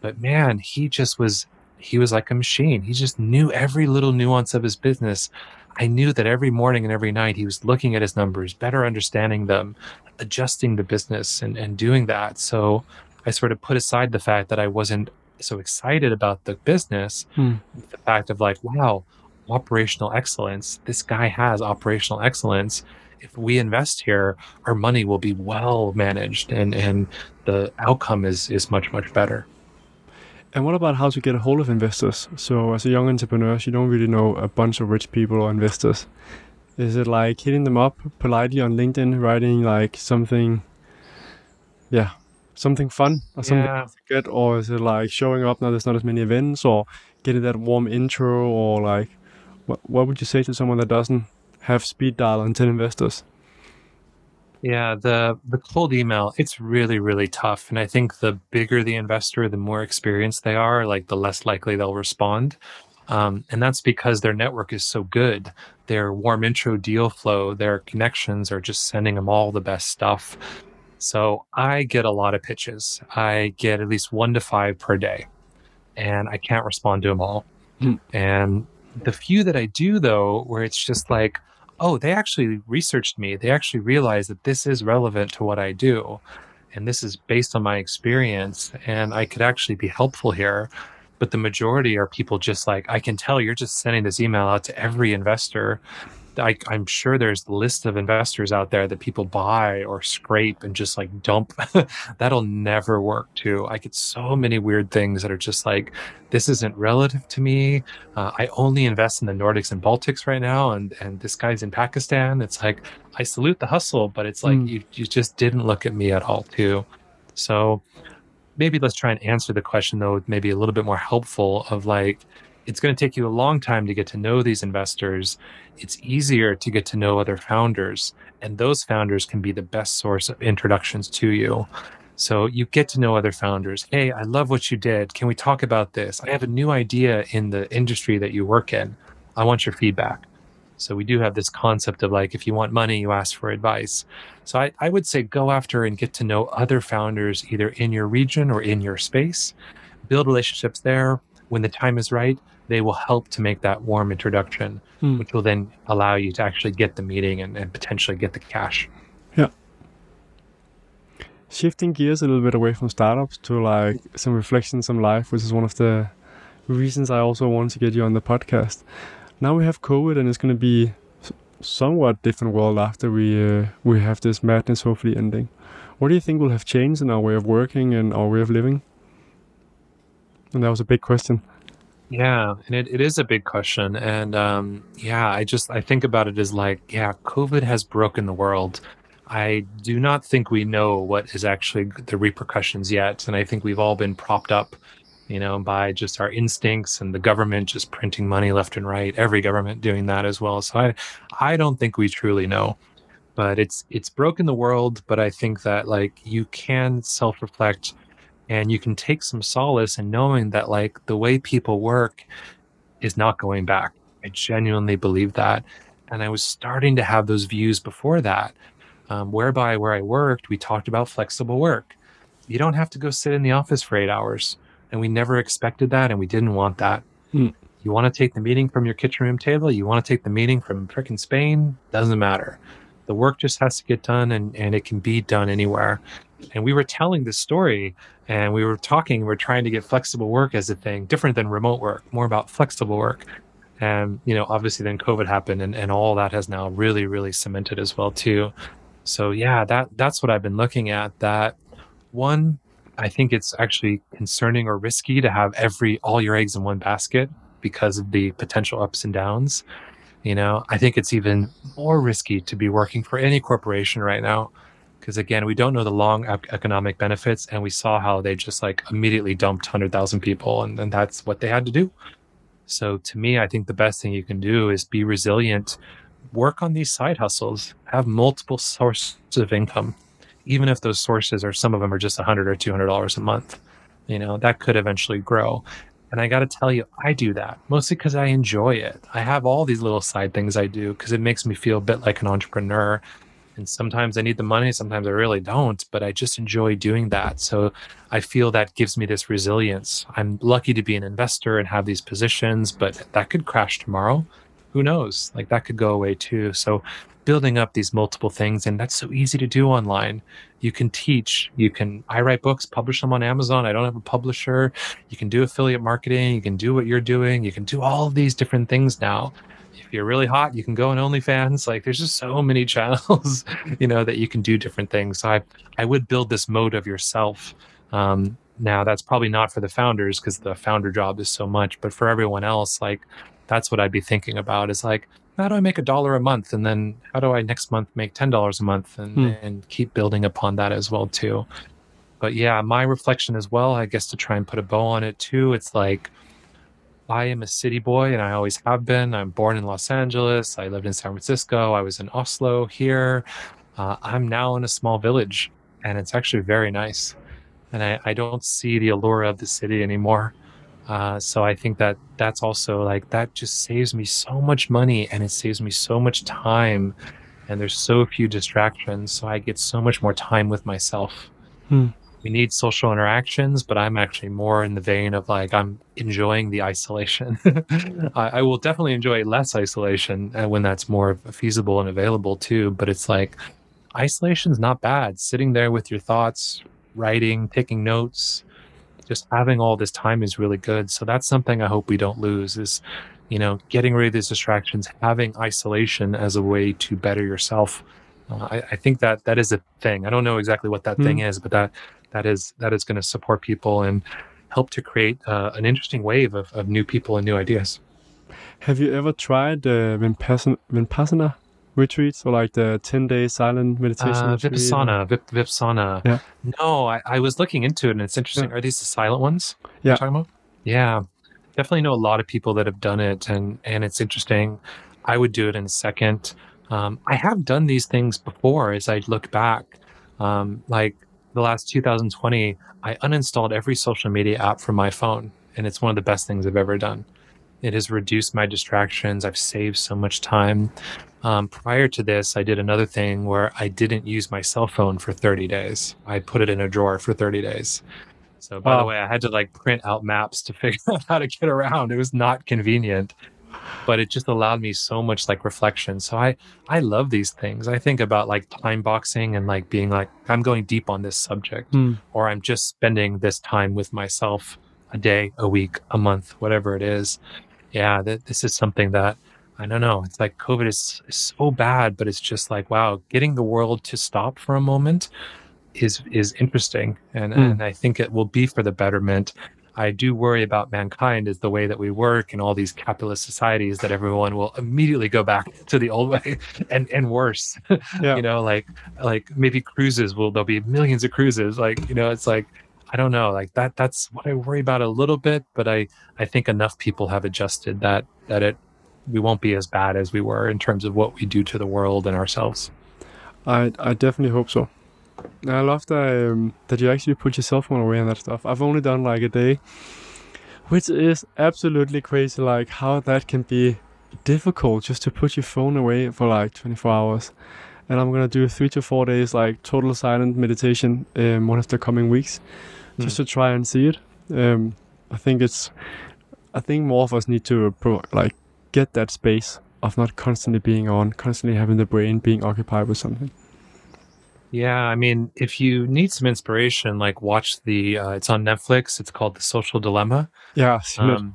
but man, he just was, he was like a machine. He just knew every little nuance of his business. I knew that every morning and every night he was looking at his numbers, better understanding them, adjusting the business and, and doing that. So I sort of put aside the fact that I wasn't so excited about the business, hmm. the fact of like, wow, operational excellence. This guy has operational excellence if we invest here, our money will be well managed and, and the outcome is, is much, much better. And what about how to get a hold of investors? So, as a young entrepreneur, you don't really know a bunch of rich people or investors. Is it like hitting them up politely on LinkedIn, writing like something, yeah, something fun or something yeah. good, or is it like showing up now? There's not as many events, or getting that warm intro, or like, what what would you say to someone that doesn't have speed dial 10 investors? Yeah, the the cold email, it's really, really tough. And I think the bigger the investor, the more experienced they are, like the less likely they'll respond. Um, and that's because their network is so good. Their warm intro deal flow, their connections are just sending them all the best stuff. So I get a lot of pitches. I get at least one to five per day, and I can't respond to them all. Mm. And the few that I do, though, where it's just like, oh, they actually researched me. They actually realized that this is relevant to what I do. And this is based on my experience, and I could actually be helpful here. But the majority are people just like, I can tell you're just sending this email out to every investor I, am sure there's a list of investors out there that people buy or scrape and just like dump. *laughs* That'll never work too. I get so many weird things that are just like, this isn't relative to me. Uh, I only invest in the Nordics and Baltics right now, and and this guy's in Pakistan. It's like I salute the hustle, but it's like mm. you you just didn't look at me at all too. So maybe let's try and answer the question though, maybe a little bit more helpful of like it's going to take you a long time to get to know these investors. It's easier to get to know other founders, and those founders can be the best source of introductions to you. So you get to know other founders. Hey, I love what you did. Can we talk about this? I have a new idea in the industry that you work in. I want your feedback. So we do have this concept of like, if you want money, you ask for advice. So I, I would say go after and get to know other founders either in your region or in your space, build relationships there. When the time is right, they will help to make that warm introduction, hmm. which will then allow you to actually get the meeting and, and potentially get the cash. Yeah. Shifting gears a little bit away from startups to like some reflections on life, which is one of the reasons I also want to get you on the podcast. Now we have COVID, and it's going to be somewhat different world after we uh, we have this madness hopefully ending. What do you think will have changed in our way of working and our way of living? And that was a big question. Yeah, and it, it is a big question. And um, yeah, I just I think about it as like, yeah, COVID has broken the world. I do not think we know what is actually the repercussions yet. And I think we've all been propped up, you know, by just our instincts and the government just printing money left and right, every government doing that as well. So I I don't think we truly know. But it's it's broken the world, but I think that like you can self-reflect and you can take some solace in knowing that like the way people work is not going back. I genuinely believe that and i was starting to have those views before that um, whereby where i worked we talked about flexible work. You don't have to go sit in the office for eight hours and we never expected that and we didn't want that. Mm. you want to take the meeting from your kitchen room table you want to take the meeting from frickin' spain doesn't matter. The work just has to get done and, and it can be done anywhere and we were telling this story and we were talking we we're trying to get flexible work as a thing different than remote work more about flexible work. And you know obviously then covid happened and, and all that has now really really cemented as well too. So yeah that that's what i've been looking at that one i think it's actually concerning or risky to have every all your eggs in one basket because of the potential ups and downs. You know i think it's even more risky to be working for any corporation right now because again we don't know the long economic benefits and we saw how they just like immediately dumped 100000 people and, and that's what they had to do so to me i think the best thing you can do is be resilient work on these side hustles have multiple sources of income even if those sources are some of them are just 100 or 200 dollars a month you know that could eventually grow and I got to tell you, I do that mostly because I enjoy it. I have all these little side things I do because it makes me feel a bit like an entrepreneur. And sometimes I need the money, sometimes I really don't, but I just enjoy doing that. So I feel that gives me this resilience. I'm lucky to be an investor and have these positions, but that could crash tomorrow. Who knows? Like that could go away too. So building up these multiple things, and that's so easy to do online. You can teach, you can, I write books, publish them on Amazon. I don't have a publisher. You can do affiliate marketing, you can do what you're doing, you can do all these different things now you're really hot, you can go on OnlyFans. Like there's just so many *laughs* channels, you know, that you can do different things. So I, I would build this mode of yourself. Um, now that's probably not for the founders because the founder job is so much, but for everyone else, like that's what I'd be thinking about is like, how do I make a dollar a month? And then how do I next month make $10 a month and, hmm. and keep building upon that as well too. But yeah, my reflection as well, I guess to try and put a bow on it too, it's like, I am a city boy and I always have been. I'm born in Los Angeles. I lived in San Francisco. I was in Oslo here. Uh, I'm now in a small village and it's actually very nice. And I, I don't see the allure of the city anymore. Uh, so I think that that's also like that just saves me so much money and it saves me so much time. And there's so few distractions. So I get so much more time with myself. Hmm we need social interactions, but I'm actually more in the vein of like I'm enjoying the isolation. *laughs* I, I, will definitely enjoy less isolation uh, when that's more feasible and available too. But it's like isolation's not bad. Sitting there with your thoughts, writing, taking notes, just having all this time is really good. So that's something I hope we don't lose is, you know, getting rid of these distractions, having isolation as a way to better yourself. Uh, I, I, think that that is a thing. I don't know exactly what that mm. thing is, but that that is that is going to support people and help to create uh, an interesting wave of, of new people and new ideas. Have you ever tried uh, Vipassana, Vipassana retreats or like the 10 day silent meditation? Uh, Vipassana, Vip, Vipassana. Yeah. No, I, I was looking into it and it's interesting. Yeah. Are these the silent ones? Yeah. talking about? Yeah. definitely know a lot of people that have done it, and and it's interesting. I would do it in a second. Um, I have done these things before. As I look back, um, like the last 2020, I uninstalled every social media app from my phone, and it's one of the best things I've ever done. It has reduced my distractions. I've saved so much time. Um, prior to this, I did another thing where I didn't use my cell phone for 30 days. I put it in a drawer for 30 days. So, by wow. the way, I had to like print out maps to figure *laughs* out how to get around. It was not convenient, but it just allowed me so much like reflection. So, I I love these things. I think about like time boxing and like being like I'm going deep on this subject, mm. or I'm just spending this time with myself a day, a week, a month, whatever it is yeah, that this is something that I don't know. It's like COVID is, is so bad, but it's just like wow, getting the world to stop for a moment is is interesting, and mm. and I think it will be for the betterment. I do worry about mankind is the way that we work in all these capitalist societies that everyone will immediately go back *laughs* to the old way *laughs* and and worse. *laughs* Yeah. you know, like like maybe cruises will there'll be millions of cruises. Like you know, it's like I don't know, like that that's what I worry about a little bit, but I I think enough people have adjusted that that it we won't be as bad as we were in terms of what we do to the world and ourselves. I I definitely hope so. I love that um, that you actually put your cell phone away and that stuff. I've only done like a day, which is absolutely crazy. Like how that can be difficult just to put your phone away for like 24 hours. And I'm gonna do three to four days like total silent meditation um, one of the coming weeks just mm. to try and see it. Um, I think it's, I think more of us need to pro- like get that space of not constantly being on, constantly having the brain being occupied with something. Yeah, I mean, if you need some inspiration, like watch the. Uh, it's on Netflix. It's called The Social Dilemma. Yeah, um,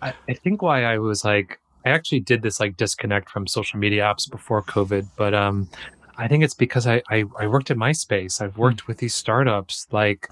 I, I think why I was like, I actually did this like disconnect from social media apps before COVID, but um, I think it's because I, I, I worked at MySpace. I've worked mm. with these startups. Like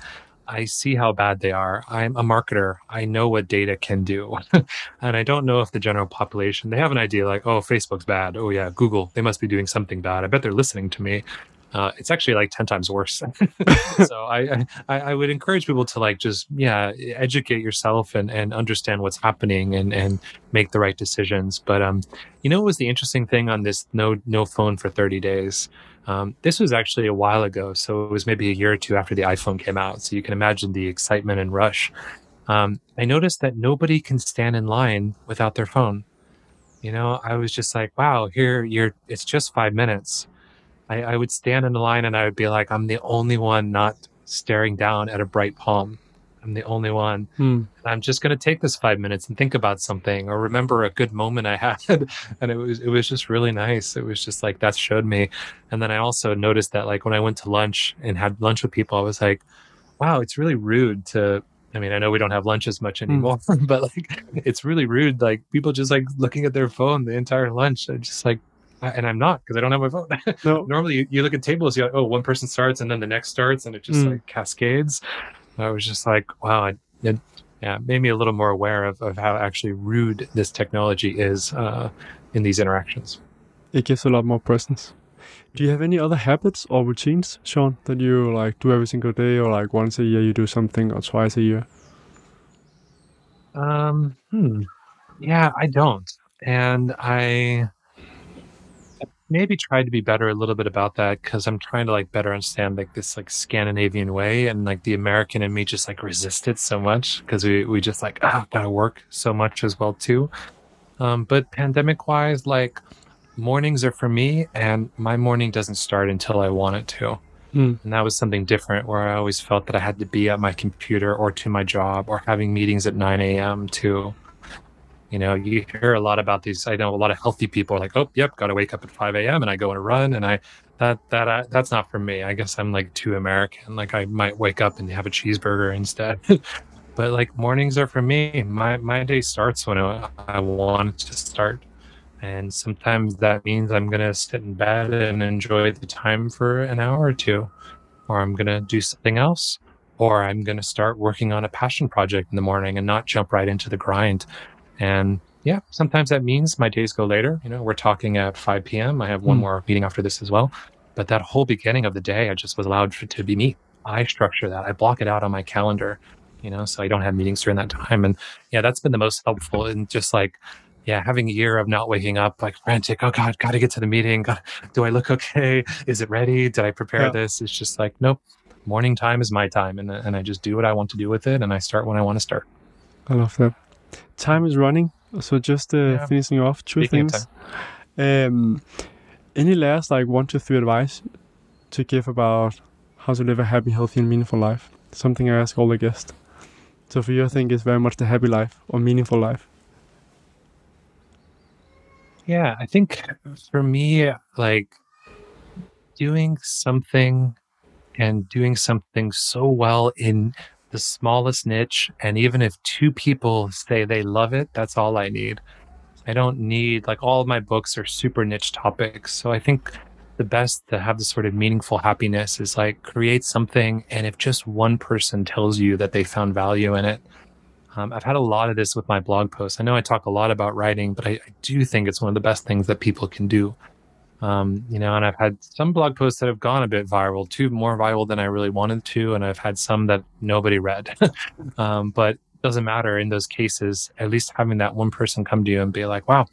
I see how bad they are. I'm a marketer. I know what data can do. *laughs* and I don't know if the general population, they have an idea like, oh, Facebook's bad. Oh, yeah, Google, they must be doing something bad. I bet they're listening to me. Uh, it's actually like 10 times worse. *laughs* *laughs* so I, I, I would encourage people to like just, yeah, educate yourself and, and understand what's happening and, and make the right decisions. But, um, you know, what was the interesting thing on this no, no phone for 30 days? Um, this was actually a while ago, so it was maybe a year or two after the iPhone came out. So you can imagine the excitement and rush. Um, I noticed that nobody can stand in line without their phone. You know, I was just like, wow, here you're. It's just five minutes. I, I would stand in the line and I would be like, I'm the only one not staring down at a bright palm. I'm the only one. Hmm. I'm just going to take this five minutes and think about something or remember a good moment I *laughs* had. and it was, it was just really nice. It was just like, that showed me. And then I also noticed that like when I went to lunch and had lunch with people, I was like, wow, it's really rude to, I mean, I know we don't have lunch as much hmm. anymore, *laughs* but like, it's really rude. Like people just like looking at their phone the entire lunch. I just like, and I'm not because I don't have my phone. *laughs* No. Normally, you, you, look at tables, you're like, oh, one person starts and then the next starts, and it just mm. like cascades. I was just like, wow, it, yeah, made me a little more aware of, of how actually rude this technology is uh, in these interactions. It gives a lot more presence. Do you have any other habits or routines, Sean, that you like do every single day, or like once a year you do something, or twice a year? Um, hmm. Yeah, I don't, and I maybe tried to be better a little bit about that because I'm trying to like better understand like this like Scandinavian way and like the American in me just like resisted so much because we we just like ah gotta work so much as well too. Um, but pandemic wise, like mornings are for me, and my morning doesn't start until I want it to. Mm. And that was something different where I always felt that I had to be at my computer or to my job or having meetings at 9 a.m. to you know, you hear a lot about these. I know a lot of healthy people are like, "Oh, yep, got to wake up at 5 a.m. and I go on a run." And I that that I, that's not for me. I guess I'm like too American. Like I might wake up and have a cheeseburger instead. *laughs* but like mornings are for me. My my day starts when I, I want to start, and sometimes that means I'm gonna sit in bed and enjoy the time for an hour or two, or I'm gonna do something else, or I'm gonna start working on a passion project in the morning and not jump right into the grind and yeah, sometimes that means my days go later. You know, we're talking at 5 p.m. I have one mm. more meeting after this as well. But that whole beginning of the day, I just was allowed for, to be me. I structure that. I block it out on my calendar. you know, so I don't have meetings during that time. And yeah, that's been the most helpful. And just like, yeah, having a year of not waking up like frantic, oh God, got to get to the meeting. God, do I look okay? Is it ready? Did I prepare yeah. this? It's just like, nope, morning time is my time. And, and I just do what I want to do with it. And I start when I want to start. I love that. Time is running. So just uh, yeah. finishing off two Speaking things. Um, any last like one to three advice to give about how to live a happy, healthy, and meaningful life? Something I ask all the guests. So for you, I think it's very much the happy life or meaningful life. Yeah, I think for me, like doing something and doing something so well in the smallest niche. And even if two people say they love it, that's all I need. I don't need, like, all my books are super niche topics. So I think the best to have this sort of meaningful happiness is like create something. And if just one person tells you that they found value in it, um, I've had a lot of this with my blog posts. I know I talk a lot about writing, but I, I do think it's one of the best things that people can do. Um, you know, and I've had some blog posts that have gone a bit viral, too more viral than I really wanted to, and I've had some that nobody read. *laughs* um, but it doesn't matter in those cases. At least having that one person come to you and be like, "Wow,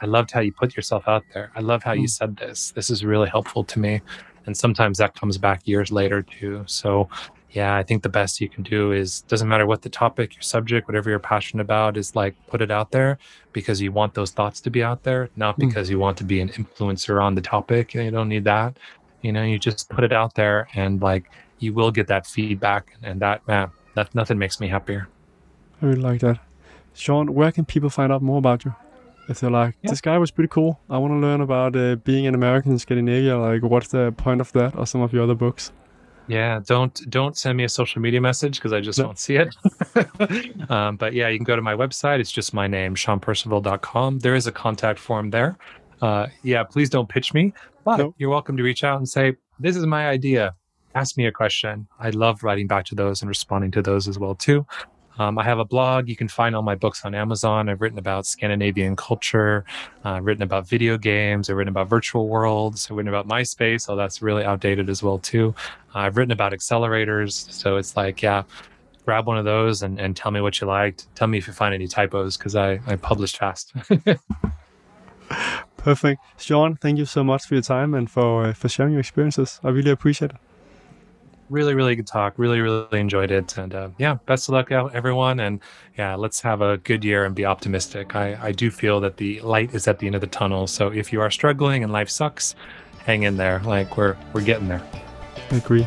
I loved how you put yourself out there. I love how mm. you said this. This is really helpful to me." And sometimes that comes back years later too. So yeah, I think the best you can do is doesn't matter what the topic, your subject, whatever you're passionate about, is like put it out there because you want those thoughts to be out there, not hmm. because you want to be an influencer on the topic. You don't need that. You know, you just put it out there and like you will get that feedback and that man, that nothing makes me happier. I really like that. Sean, where can people find out more about you? If they're like, yeah. this guy was pretty cool. I want to learn about uh, being an American in Scandinavia. Like, what's the point of that, or some of your other books? Yeah, don't don't send me a social media message because I just no. won't see it. *laughs* um, but yeah, you can go to my website. It's just my name, SeanPercival.com. There is a contact form there. Uh, yeah, please don't pitch me, but no. you're welcome to reach out and say, "This is my idea. Ask me a question." I love writing back to those and responding to those as well too. Um, I have a blog. You can find all my books on Amazon. I've written about Scandinavian culture. Uh, written about video games. I've written about virtual worlds. I've written about MySpace. So that's really outdated as well too. Uh, I've written about accelerators. So it's like, yeah, grab one of those and, and tell me what you liked. Tell me if you find any typos because I, I published fast. *laughs* Perfect. Sean, thank you so much for your time and for, uh, for sharing your experiences. I really appreciate it really, really good talk. Really, really enjoyed it. And uh, yeah, best of luck everyone. And yeah, let's have a good year and be optimistic. I, I do feel that the light is at the end of the tunnel. So if you are struggling and life sucks, hang in there. Like we're we're getting there. I agree.